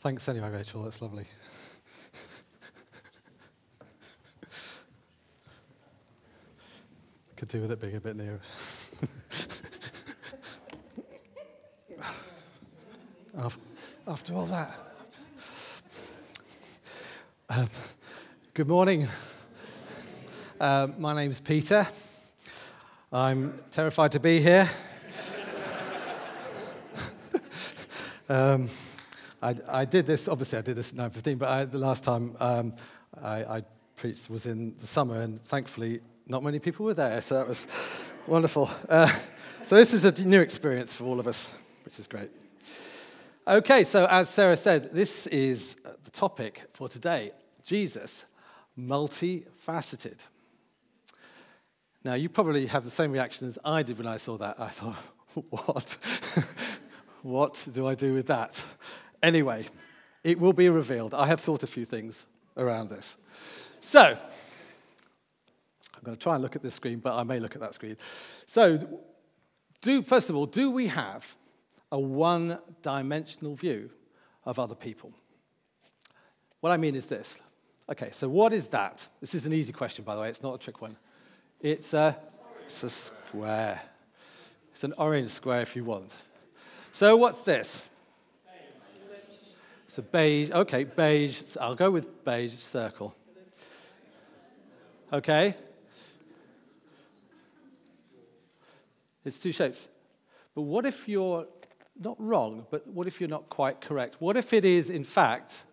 Thanks anyway, Rachel. That's lovely. Do with it being a bit nearer. After all that. Um, good morning. Uh, my name's Peter. I'm terrified to be here. um, I, I, did this, obviously, I did this at 9.15, but I, the last time um, I, I, preached was in the summer, and thankfully, not many people were there, so that was wonderful. Uh, so, this is a new experience for all of us, which is great. Okay, so as Sarah said, this is the topic for today Jesus, multifaceted. Now, you probably have the same reaction as I did when I saw that. I thought, what? what do I do with that? Anyway, it will be revealed. I have thought a few things around this. So, I'm going to try and look at this screen, but I may look at that screen. So, do, first of all, do we have a one dimensional view of other people? What I mean is this. Okay, so what is that? This is an easy question, by the way, it's not a trick one. It's a, it's a square. It's an orange square if you want. So, what's this? So beige, okay, beige, I'll go with beige circle. Okay? It's two shapes. But what if you're not wrong, but what if you're not quite correct? What if it is, in fact,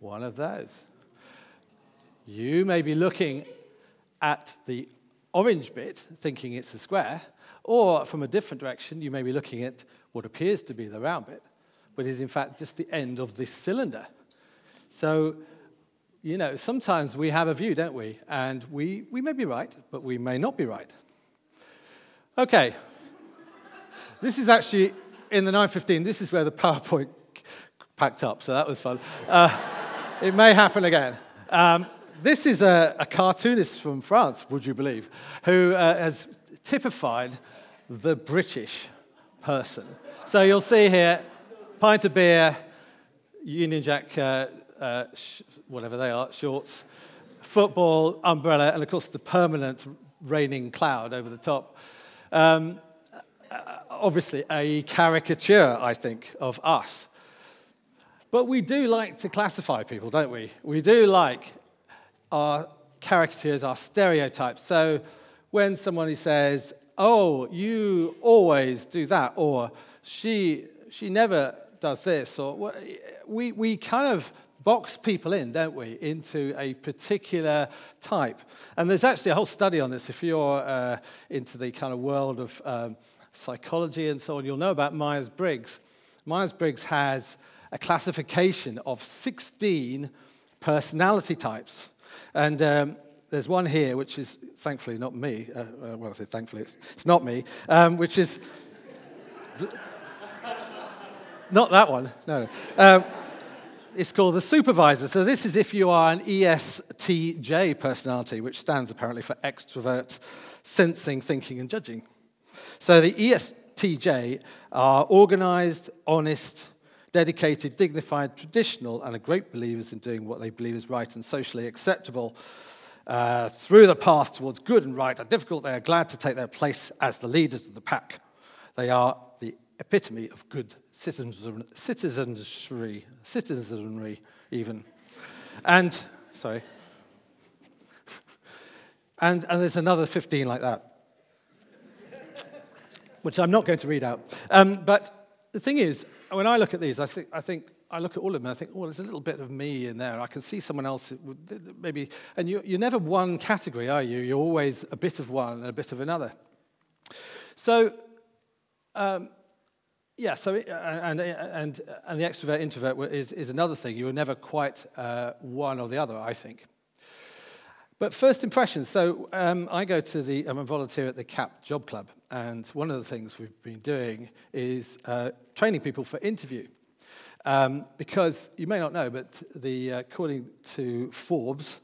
one of those? You may be looking at the orange bit, thinking it's a square, or from a different direction, you may be looking at what appears to be the round bit, but is in fact just the end of this cylinder. So, you know, sometimes we have a view, don't we? And we, we may be right, but we may not be right. Okay. this is actually in the 915, this is where the PowerPoint packed up, so that was fun. Uh, it may happen again. Um, this is a, a, cartoonist from France, would you believe, who uh, has typified the British person. So you'll see here pint of beer, Union Jack, uh, uh, whatever they are, shorts, football, umbrella, and of course the permanent raining cloud over the top. Um, uh, obviously, a caricature, I think, of us. But we do like to classify people, don't we? We do like our caricatures, our stereotypes. So when somebody says, Oh, you always do that, or she, she never does this, or we, we kind of box people in, don't we, into a particular type. And there's actually a whole study on this. If you're uh, into the kind of world of um, psychology and so on, you'll know about Myers Briggs. Myers Briggs has a classification of 16 personality types. And um, there's one here, which is thankfully not me. Uh, uh, well, I say thankfully, it's, it's not me, um, which is. Not that one, no. Um, it's called the supervisor. So, this is if you are an ESTJ personality, which stands apparently for extrovert, sensing, thinking, and judging. So, the ESTJ are organized, honest, dedicated, dignified, traditional, and are great believers in doing what they believe is right and socially acceptable. Uh, through the path towards good and right are difficult, they are glad to take their place as the leaders of the pack. They are the epitome of good citizenry, citizenry even. And, sorry. And, and there's another 15 like that, which I'm not going to read out. Um, but the thing is, when I look at these, I think, I think I look at all of them and I think, oh, there's a little bit of me in there. I can see someone else maybe. And you, you're never one category, are you? You're always a bit of one and a bit of another. So, um, yeah, so, uh, and, and, and the extrovert introvert is, is another thing. You're never quite uh, one or the other, I think. But first impressions. So um, I go to the, I'm a volunteer at the CAP Job Club, and one of the things we've been doing is uh, training people for interview. Um, because you may not know, but the, uh, according to Forbes,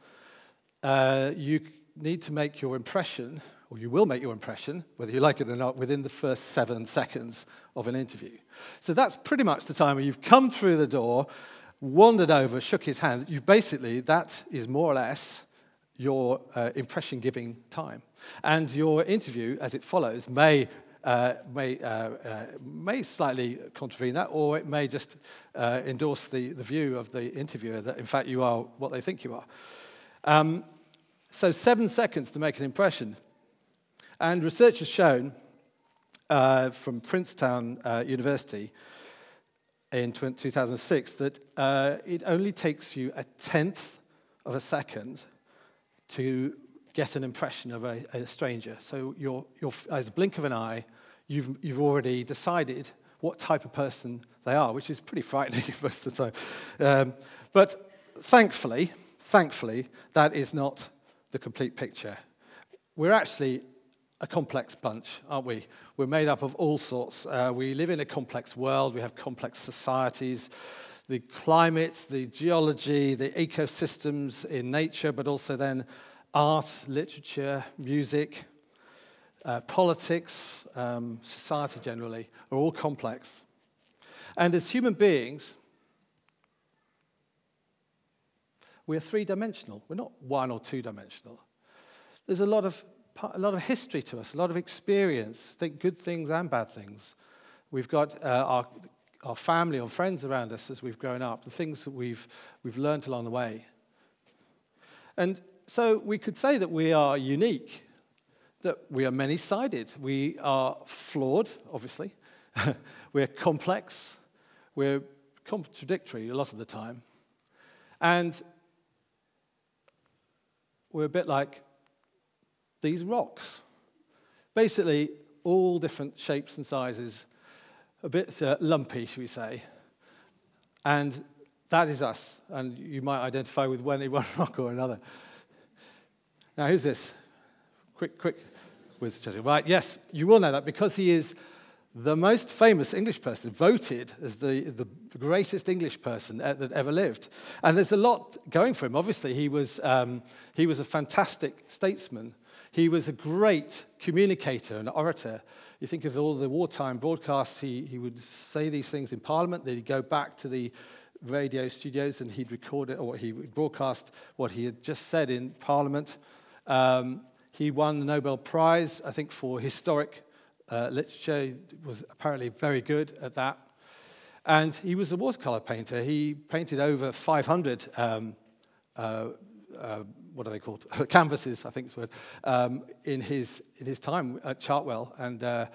uh, you need to make your impression, or you will make your impression, whether you like it or not, within the first seven seconds of an interview. So that's pretty much the time where you've come through the door, wandered over, shook his hand. You basically, that is more or less your uh, impression giving time. And your interview, as it follows, may, uh, may, uh, uh may slightly contravene that, or it may just uh, endorse the, the view of the interviewer that, in fact, you are what they think you are. Um, so, seven seconds to make an impression. And research has shown uh, from Princetown University in 2006 that it only takes you a tenth of a second to get an impression of a, a stranger. So, you're, you're, as a blink of an eye, you've, you've already decided what type of person they are, which is pretty frightening most of the time. Um, but thankfully, thankfully, that is not the complete picture. We're actually a complex bunch, aren't we? We're made up of all sorts. Uh, we live in a complex world, we have complex societies the climate, the geology, the ecosystems in nature, but also then art, literature, music, uh, politics, um, society generally, are all complex. And as human beings, we're three dimensional. We're not one or two dimensional. There's a lot of, a lot of history to us, a lot of experience, think good things and bad things. We've got uh, our our family or friends around us as we've grown up, the things that we've, we've learned along the way. And so we could say that we are unique, that we are many sided. We are flawed, obviously. we're complex. We're contradictory a lot of the time. And we're a bit like these rocks. Basically, all different shapes and sizes a bit uh, lumpy, should we say. And that is us. And you might identify with one, one rock or another. Now, who's this? Quick, quick whiz Right, yes, you will know that because he is the most famous English person, voted as the, the greatest English person that ever lived. And there's a lot going for him. Obviously, he was, um, he was a fantastic statesman. He was a great communicator and orator. You think of all the wartime broadcasts, he, he would say these things in Parliament, then he'd go back to the radio studios and he'd record it, or he would broadcast what he had just said in Parliament. Um, he won the Nobel Prize, I think, for historic uh, literature. He was apparently very good at that. And he was a watercolor painter. He painted over 500 um, uh, uh, what are they called? Canvases, I think it's word, um, in, his, in his time at Chartwell. And uh,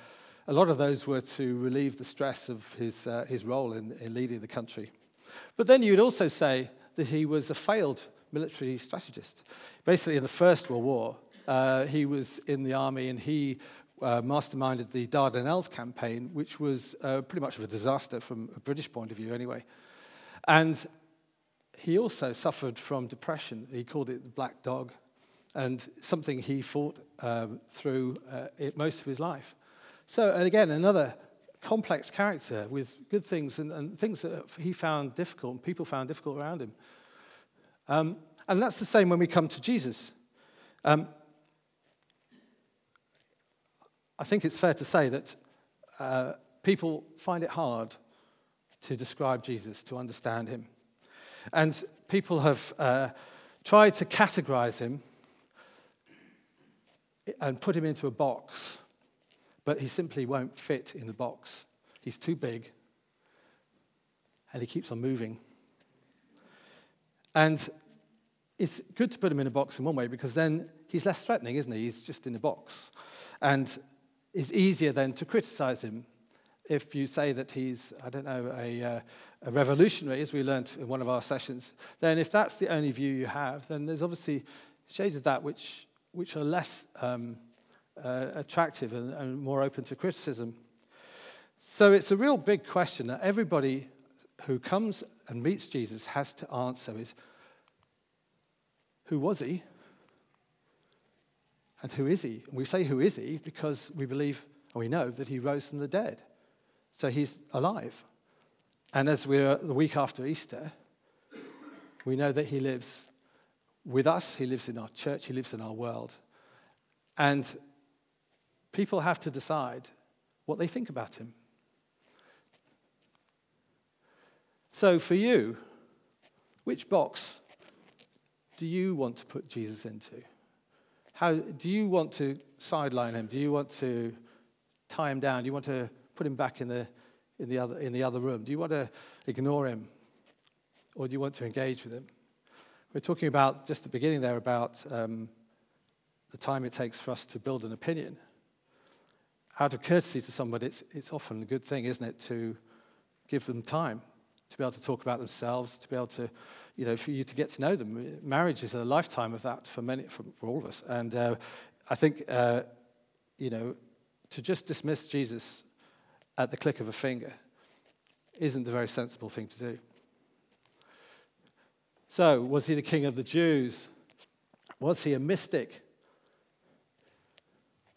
a lot of those were to relieve the stress of his, uh, his role in, in leading the country. But then you would also say that he was a failed military strategist. Basically, in the First World War, uh, he was in the army and he uh, masterminded the Dardanelles campaign, which was uh, pretty much of a disaster from a British point of view, anyway. And he also suffered from depression. He called it the black dog, and something he fought um, through uh, it, most of his life. So, and again, another complex character with good things and, and, things that he found difficult and people found difficult around him. Um, and that's the same when we come to Jesus. Um, I think it's fair to say that uh, people find it hard to describe Jesus, to understand him. And people have uh, tried to categorize him and put him into a box, but he simply won't fit in the box. He's too big, and he keeps on moving. And it's good to put him in a box in one way because then he's less threatening, isn't he? He's just in a box. And it's easier then to criticize him if you say that he's, I don't know, a, uh, a, revolutionary, as we learned in one of our sessions, then if that's the only view you have, then there's obviously shades of that which, which are less um, uh, attractive and, and more open to criticism. So it's a real big question that everybody who comes and meets Jesus has to answer is who was he? And who is he? And we say, Who is he? because we believe, or we know, that he rose from the dead. So he's alive. And as we're the week after Easter, we know that he lives with us, he lives in our church, he lives in our world. And people have to decide what they think about him. So, for you, which box do you want to put Jesus into? How do you want to sideline him? Do you want to tie him down? Do you want to put him back in the, in the, other, in the other room? Do you want to ignore him? Or do you want to engage with him? We're talking about, just the beginning there, about um, the time it takes for us to build an opinion. Out of courtesy to somebody, it's, it's often a good thing, isn't it, to give them time to be able to talk about themselves, to be able to, you know, for you to get to know them. Marriage is a lifetime of that for many, for, for all of us. And uh, I think, uh, you know, to just dismiss Jesus at the click of a finger isn't a very sensible thing to do. So, was he the king of the Jews? Was he a mystic?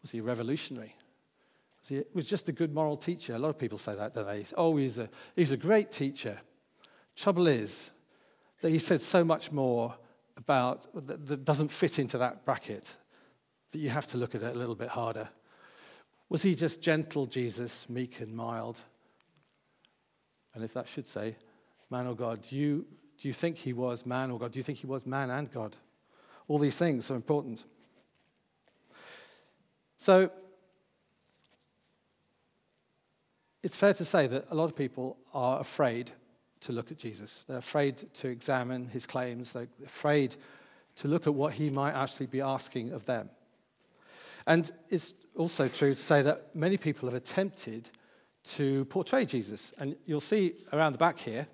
Was he a revolutionary? Was he was just a good moral teacher? A lot of people say that, don't they? Oh, he's a, he's a great teacher. Trouble is that he said so much more about that, that doesn't fit into that bracket that you have to look at it a little bit harder. Was he just gentle Jesus, meek and mild? And if that should say, man or God, do you, do you think he was man or God? Do you think he was man and God? All these things are important. So, it's fair to say that a lot of people are afraid to look at Jesus. They're afraid to examine his claims. They're afraid to look at what he might actually be asking of them. And it's also true to say that many people have attempted to portray Jesus. And you'll see around the back here,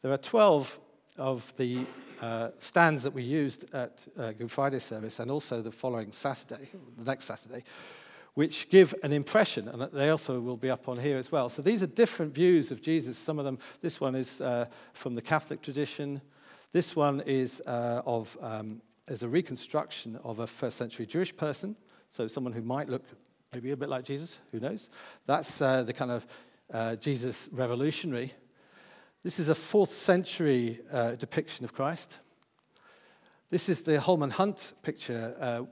there are 12 of the uh, stands that we used at uh, Good Friday service and also the following Saturday, the next Saturday, which give an impression, and they also will be up on here as well. So these are different views of Jesus. Some of them, this one is uh, from the Catholic tradition. This one is uh, of um, is a reconstruction of a first century Jewish person. So someone who might look maybe a bit like Jesus, who knows? That's uh, the kind of uh, Jesus revolutionary. This is a fourth century uh, depiction of Christ. This is the Holman Hunt picture, uh,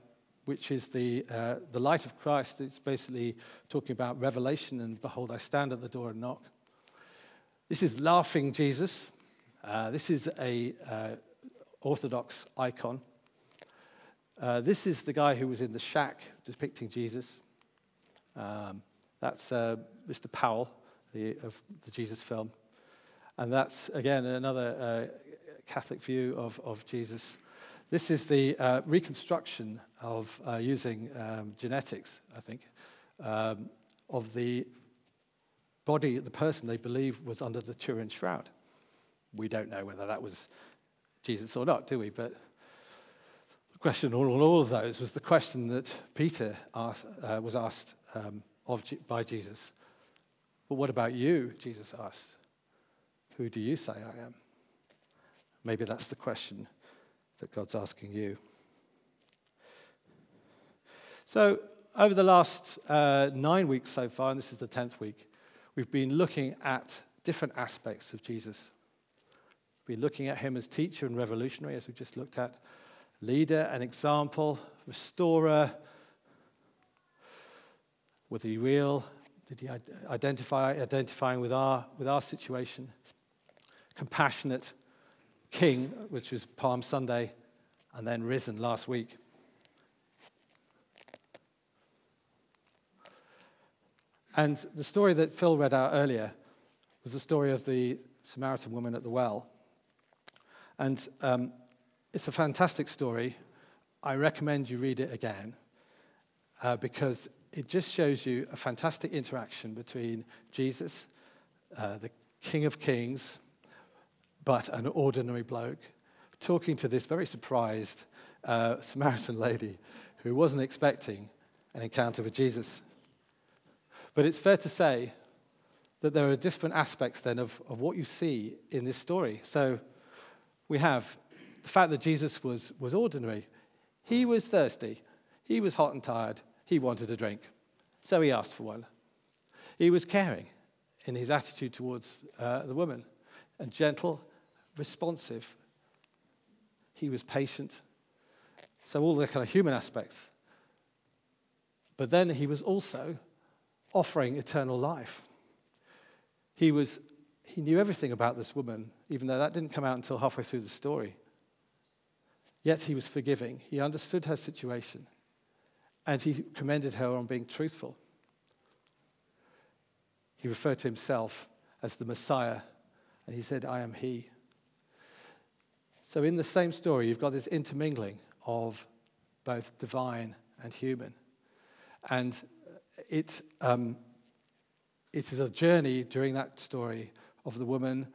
which is the, uh, the light of Christ. It's basically talking about revelation and behold, I stand at the door and knock. This is laughing Jesus. Uh, this is a Orthodox icon. Uh, this is the guy who was in the shack depicting Jesus. Um, that's uh, Mr. Powell the, of the Jesus film. And that's, again, another uh, Catholic view of, of Jesus. This is the uh, reconstruction of uh, using um, genetics, I think, um, of the body, the person they believe was under the Turin shroud. We don't know whether that was Jesus or not, do we? But question on all of those was the question that Peter asked, uh, was asked um, of, by Jesus. But what about you? Jesus asked. Who do you say I am? Maybe that's the question that God's asking you. So, over the last uh, nine weeks so far, and this is the 10th week, we've been looking at different aspects of Jesus. We've been looking at him as teacher and revolutionary, as we just looked at leader, an example, restorer. Was he real? Did he identify identifying with our, with our situation? Compassionate king, which was Palm Sunday, and then risen last week. And the story that Phil read out earlier was the story of the Samaritan woman at the well. And um, it's a fantastic story. I recommend you read it again uh, because it just shows you a fantastic interaction between Jesus, uh, the King of Kings, but an ordinary bloke, talking to this very surprised uh, Samaritan lady who wasn't expecting an encounter with Jesus. But it's fair to say that there are different aspects then of, of what you see in this story. So we have the fact that Jesus was, was ordinary. He was thirsty. He was hot and tired. He wanted a drink. So he asked for one. He was caring in his attitude towards uh, the woman and gentle, responsive. He was patient. So, all the kind of human aspects. But then he was also offering eternal life. He, was, he knew everything about this woman, even though that didn't come out until halfway through the story. Yet he was forgiving. He understood her situation. And he commended her on being truthful. He referred to himself as the Messiah, and he said, I am he. So, in the same story, you've got this intermingling of both divine and human. And it, um, it is a journey during that story of the woman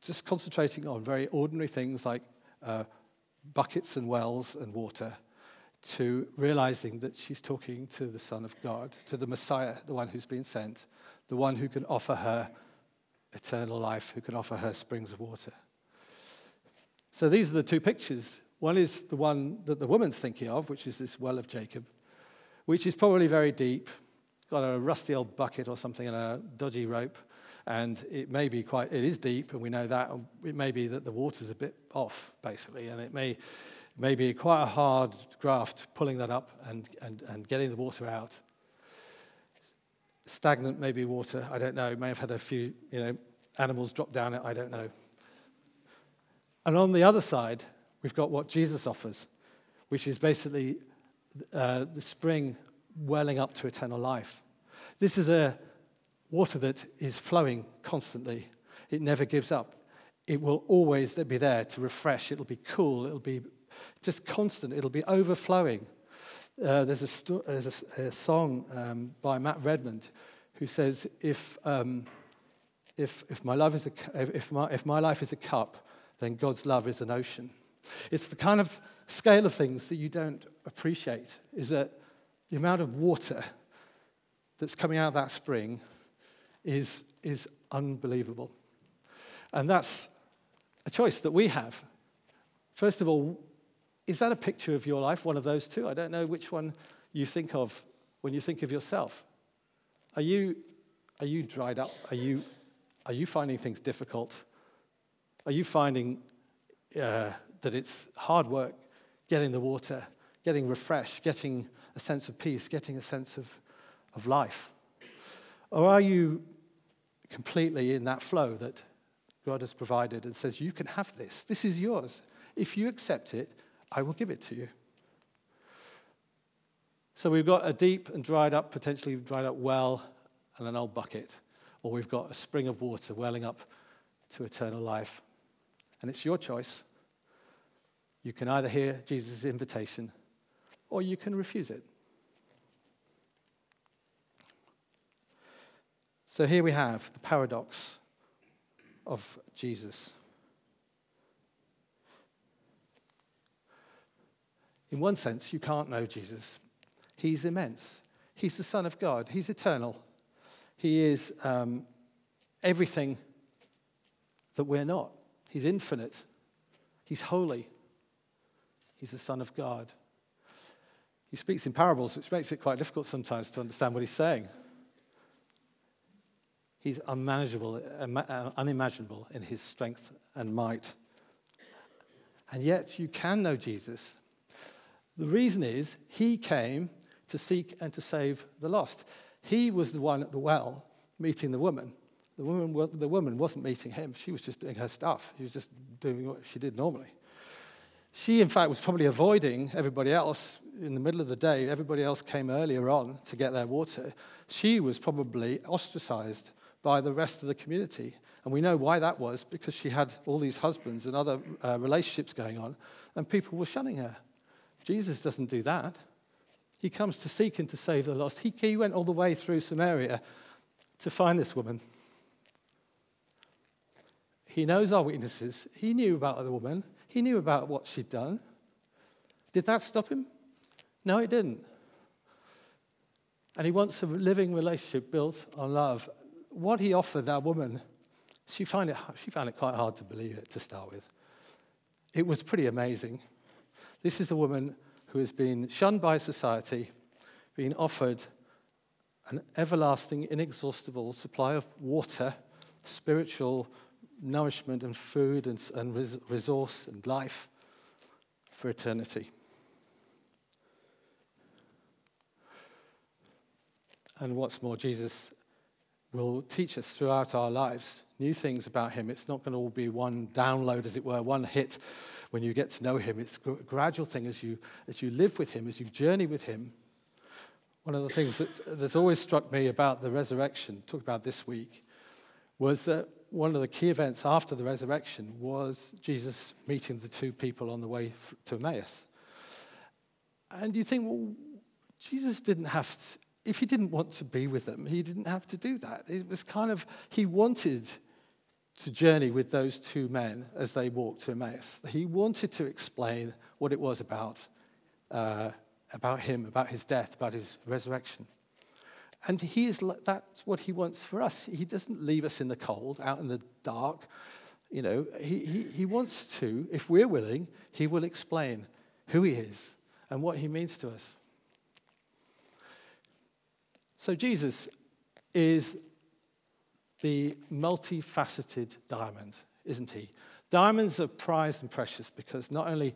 just concentrating on very ordinary things like uh, buckets and wells and water to realizing that she's talking to the Son of God, to the Messiah, the one who's been sent, the one who can offer her eternal life, who can offer her springs of water. So these are the two pictures. One is the one that the woman's thinking of, which is this well of Jacob, which is probably very deep, got a rusty old bucket or something and a dodgy rope, and it may be quite, it is deep, and we know that. It may be that the water's a bit off, basically, and it may, may be quite a hard graft pulling that up and, and, and getting the water out. Stagnant, maybe water, I don't know. It may have had a few, you know, animals drop down it, I don't know. And on the other side, we've got what Jesus offers, which is basically uh, the spring welling up to eternal life. This is a water that is flowing constantly, it never gives up. It will always be there to refresh, it'll be cool, it'll be just constant, it'll be overflowing. Uh, there's a, sto- there's a, a song um, by Matt Redman who says, if, um, if, if, my love is a, if, my, if my life is a cup, then God's love is an ocean. It's the kind of scale of things that you don't appreciate, is that the amount of water that's coming out of that spring is, is unbelievable. And that's a choice that we have. First of all, is that a picture of your life, one of those two? I don't know which one you think of when you think of yourself. Are you, are you dried up? Are you, are you finding things difficult? Are you finding uh, that it's hard work getting the water, getting refreshed, getting a sense of peace, getting a sense of, of life? Or are you completely in that flow that God has provided and says, You can have this. This is yours. If you accept it, I will give it to you. So we've got a deep and dried up, potentially dried up well and an old bucket, or we've got a spring of water welling up to eternal life. And it's your choice. You can either hear Jesus' invitation or you can refuse it. So here we have the paradox of Jesus. In one sense, you can't know Jesus. He's immense. He's the Son of God. He's eternal. He is um, everything that we're not. He's infinite. He's holy. He's the Son of God. He speaks in parables, which makes it quite difficult sometimes to understand what he's saying. He's unmanageable, uh, unimaginable in his strength and might. And yet, you can know Jesus. The reason is he came to seek and to save the lost. He was the one at the well meeting the woman. The woman, the woman wasn't meeting him, she was just doing her stuff. She was just doing what she did normally. She, in fact, was probably avoiding everybody else in the middle of the day. Everybody else came earlier on to get their water. She was probably ostracized by the rest of the community. And we know why that was because she had all these husbands and other uh, relationships going on, and people were shunning her. Jesus doesn't do that. He comes to seek and to save the lost. He, he went all the way through Samaria to find this woman. He knows our weaknesses. He knew about the woman. He knew about what she'd done. Did that stop him? No, it didn't. And he wants a living relationship built on love. What he offered that woman, she found it, she found it quite hard to believe it to start with. It was pretty amazing. This is a woman who has been shunned by society, being offered an everlasting, inexhaustible supply of water, spiritual nourishment and food and, and resource and life for eternity. And what's more, Jesus will teach us throughout our lives new things about him. It's not going to all be one download, as it were, one hit when you get to know him. It's a gradual thing as you, as you live with him, as you journey with him. One of the things that, that's always struck me about the resurrection, talked about this week, was that one of the key events after the resurrection was Jesus meeting the two people on the way to Emmaus. And you think, well, Jesus didn't have if he didn't want to be with them, he didn't have to do that. It was kind of, he wanted to journey with those two men as they walked to Emmaus. He wanted to explain what it was about, uh, about him, about his death, about his resurrection. And he is, that's what he wants for us. He doesn't leave us in the cold, out in the dark. You know, he, he, he wants to, if we're willing, he will explain who he is and what he means to us. So Jesus is the multifaceted diamond, isn't he? Diamonds are prized and precious because not only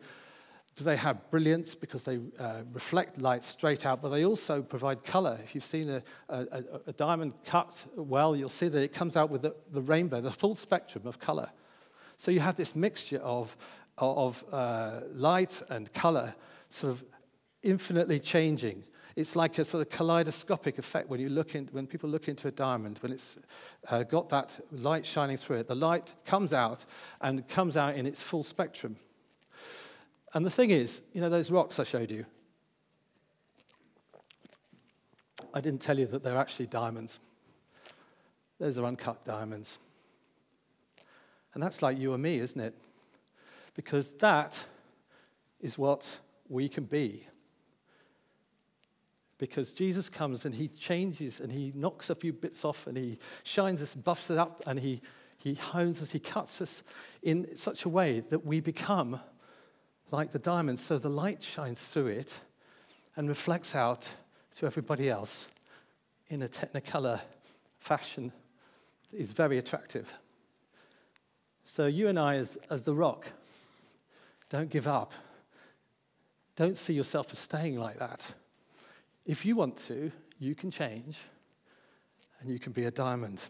do they have brilliance because they uh, reflect light straight out, but they also provide color. If you've seen a, a, a diamond cut well, you'll see that it comes out with the, the, rainbow, the full spectrum of color. So you have this mixture of, of uh, light and color, sort of infinitely changing it's like a sort of kaleidoscopic effect when, you look in, when people look into a diamond, when it's uh, got that light shining through it. The light comes out and comes out in its full spectrum. And the thing is, you know, those rocks I showed you, I didn't tell you that they're actually diamonds. Those are uncut diamonds. And that's like you and me, isn't it? Because that is what we can be because Jesus comes and he changes and he knocks a few bits off and he shines us, buffs it up, and he, he hones us, he cuts us in such a way that we become like the diamond. So the light shines through it and reflects out to everybody else in a technicolor fashion that is very attractive. So you and I, as, as the rock, don't give up. Don't see yourself as staying like that. If you want to, you can change and you can be a diamond.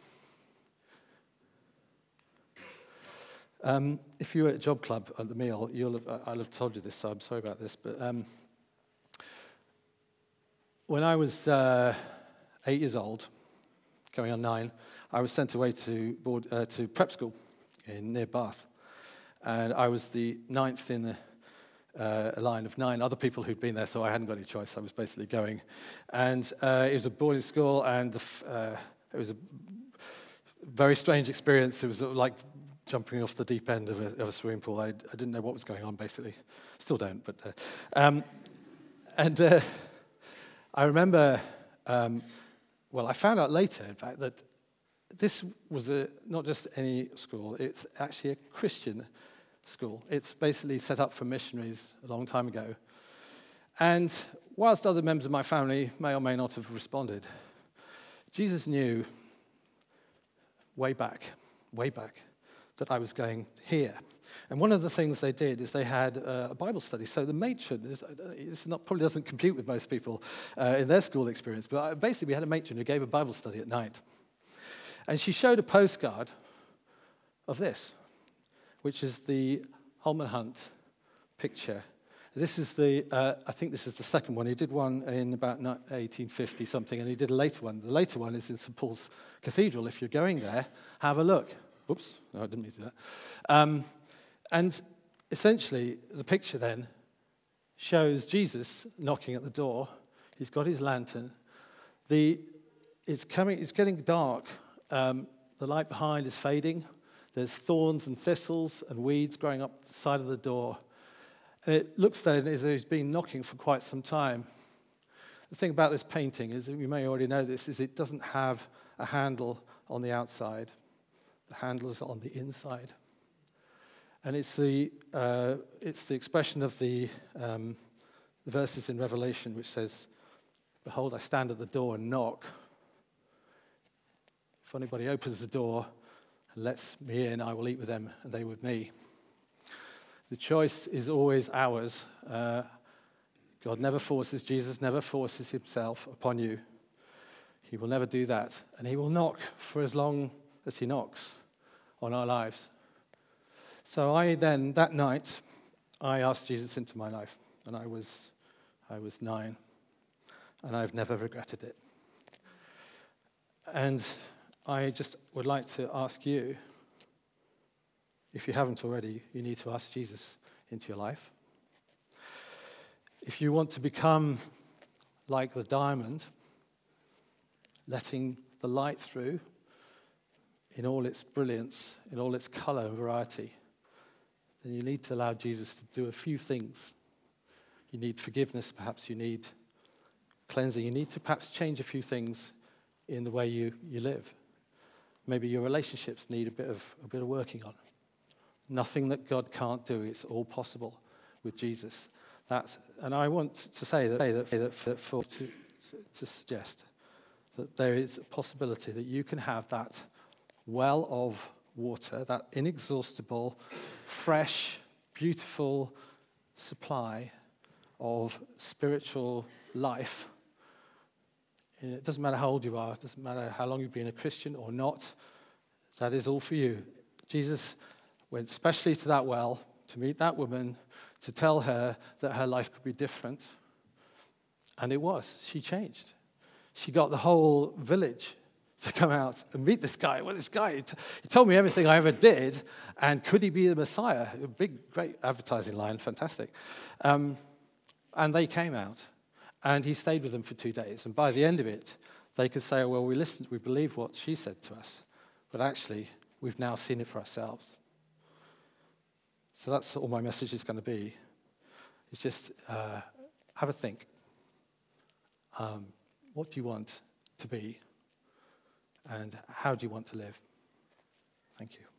Um, if you were at Job Club at the meal, you'll have, I'll have told you this, so I'm sorry about this. But um, when I was uh, eight years old, going on nine, I was sent away to, board, uh, to prep school in near Bath. And I was the ninth in the uh, a line of nine other people who'd been there, so I hadn't got any choice. I was basically going. And uh, it was a boarding school, and uh, it was a very strange experience. It was like jumping off the deep end of a, of a swimming pool. I, I, didn't know what was going on, basically. Still don't, but. Uh, um, and uh, I remember, um, well, I found out later, in fact, that this was a, not just any school, it's actually a Christian school. It's basically set up for missionaries a long time ago. And whilst other members of my family may or may not have responded, Jesus knew way back, way back, that I was going here. And one of the things they did is they had uh, a Bible study. So the matron, this, uh, this not, probably doesn't compute with most people uh, in their school experience, but uh, basically we had a matron who gave a Bible study at night. And she showed a postcard of this which is the Holman Hunt picture. This is the, uh, I think this is the second one. He did one in about 1850 something, and he did a later one. The later one is in St. Paul's Cathedral. If you're going there, have a look. Oops, no, I didn't mean to do that. Um, and essentially, the picture then shows Jesus knocking at the door. He's got his lantern. The, it's, coming, it's getting dark. Um, the light behind is fading. There's thorns and thistles and weeds growing up the side of the door. And it looks then as though he's been knocking for quite some time. The thing about this painting is, you may already know this, is it doesn't have a handle on the outside. The handle is on the inside. And it's the, uh, it's the expression of the, um, the verses in Revelation which says, Behold, I stand at the door and knock. If anybody opens the door lets me in, I will eat with them and they with me. The choice is always ours. Uh, God never forces, Jesus never forces himself upon you. He will never do that. And he will knock for as long as he knocks on our lives. So I then, that night, I asked Jesus into my life. And I was, I was nine. And I've never regretted it. And I just would like to ask you, if you haven't already, you need to ask Jesus into your life. If you want to become like the diamond, letting the light through in all its brilliance, in all its color and variety, then you need to allow Jesus to do a few things. You need forgiveness, perhaps you need cleansing. You need to perhaps change a few things in the way you, you live. Maybe your relationships need a bit of, a bit of working on. Nothing that God can't do, it's all possible with Jesus. That's, and I want to say that, that, that, for, to, to suggest that there is a possibility that you can have that well of water, that inexhaustible, fresh, beautiful supply of spiritual life. It doesn't matter how old you are, it doesn't matter how long you've been a Christian or not, that is all for you. Jesus went specially to that well to meet that woman, to tell her that her life could be different. And it was. She changed. She got the whole village to come out and meet this guy. Well, this guy, he told me everything I ever did, and could he be the Messiah? A big, great advertising line, fantastic. Um, and they came out, and he stayed with them for two days. And by the end of it, they could say, well, we listened, we believe what she said to us, but actually, we've now seen it for ourselves. So that's all my message is going to be. It's just uh, have a think. Um, what do you want to be? And how do you want to live? Thank you.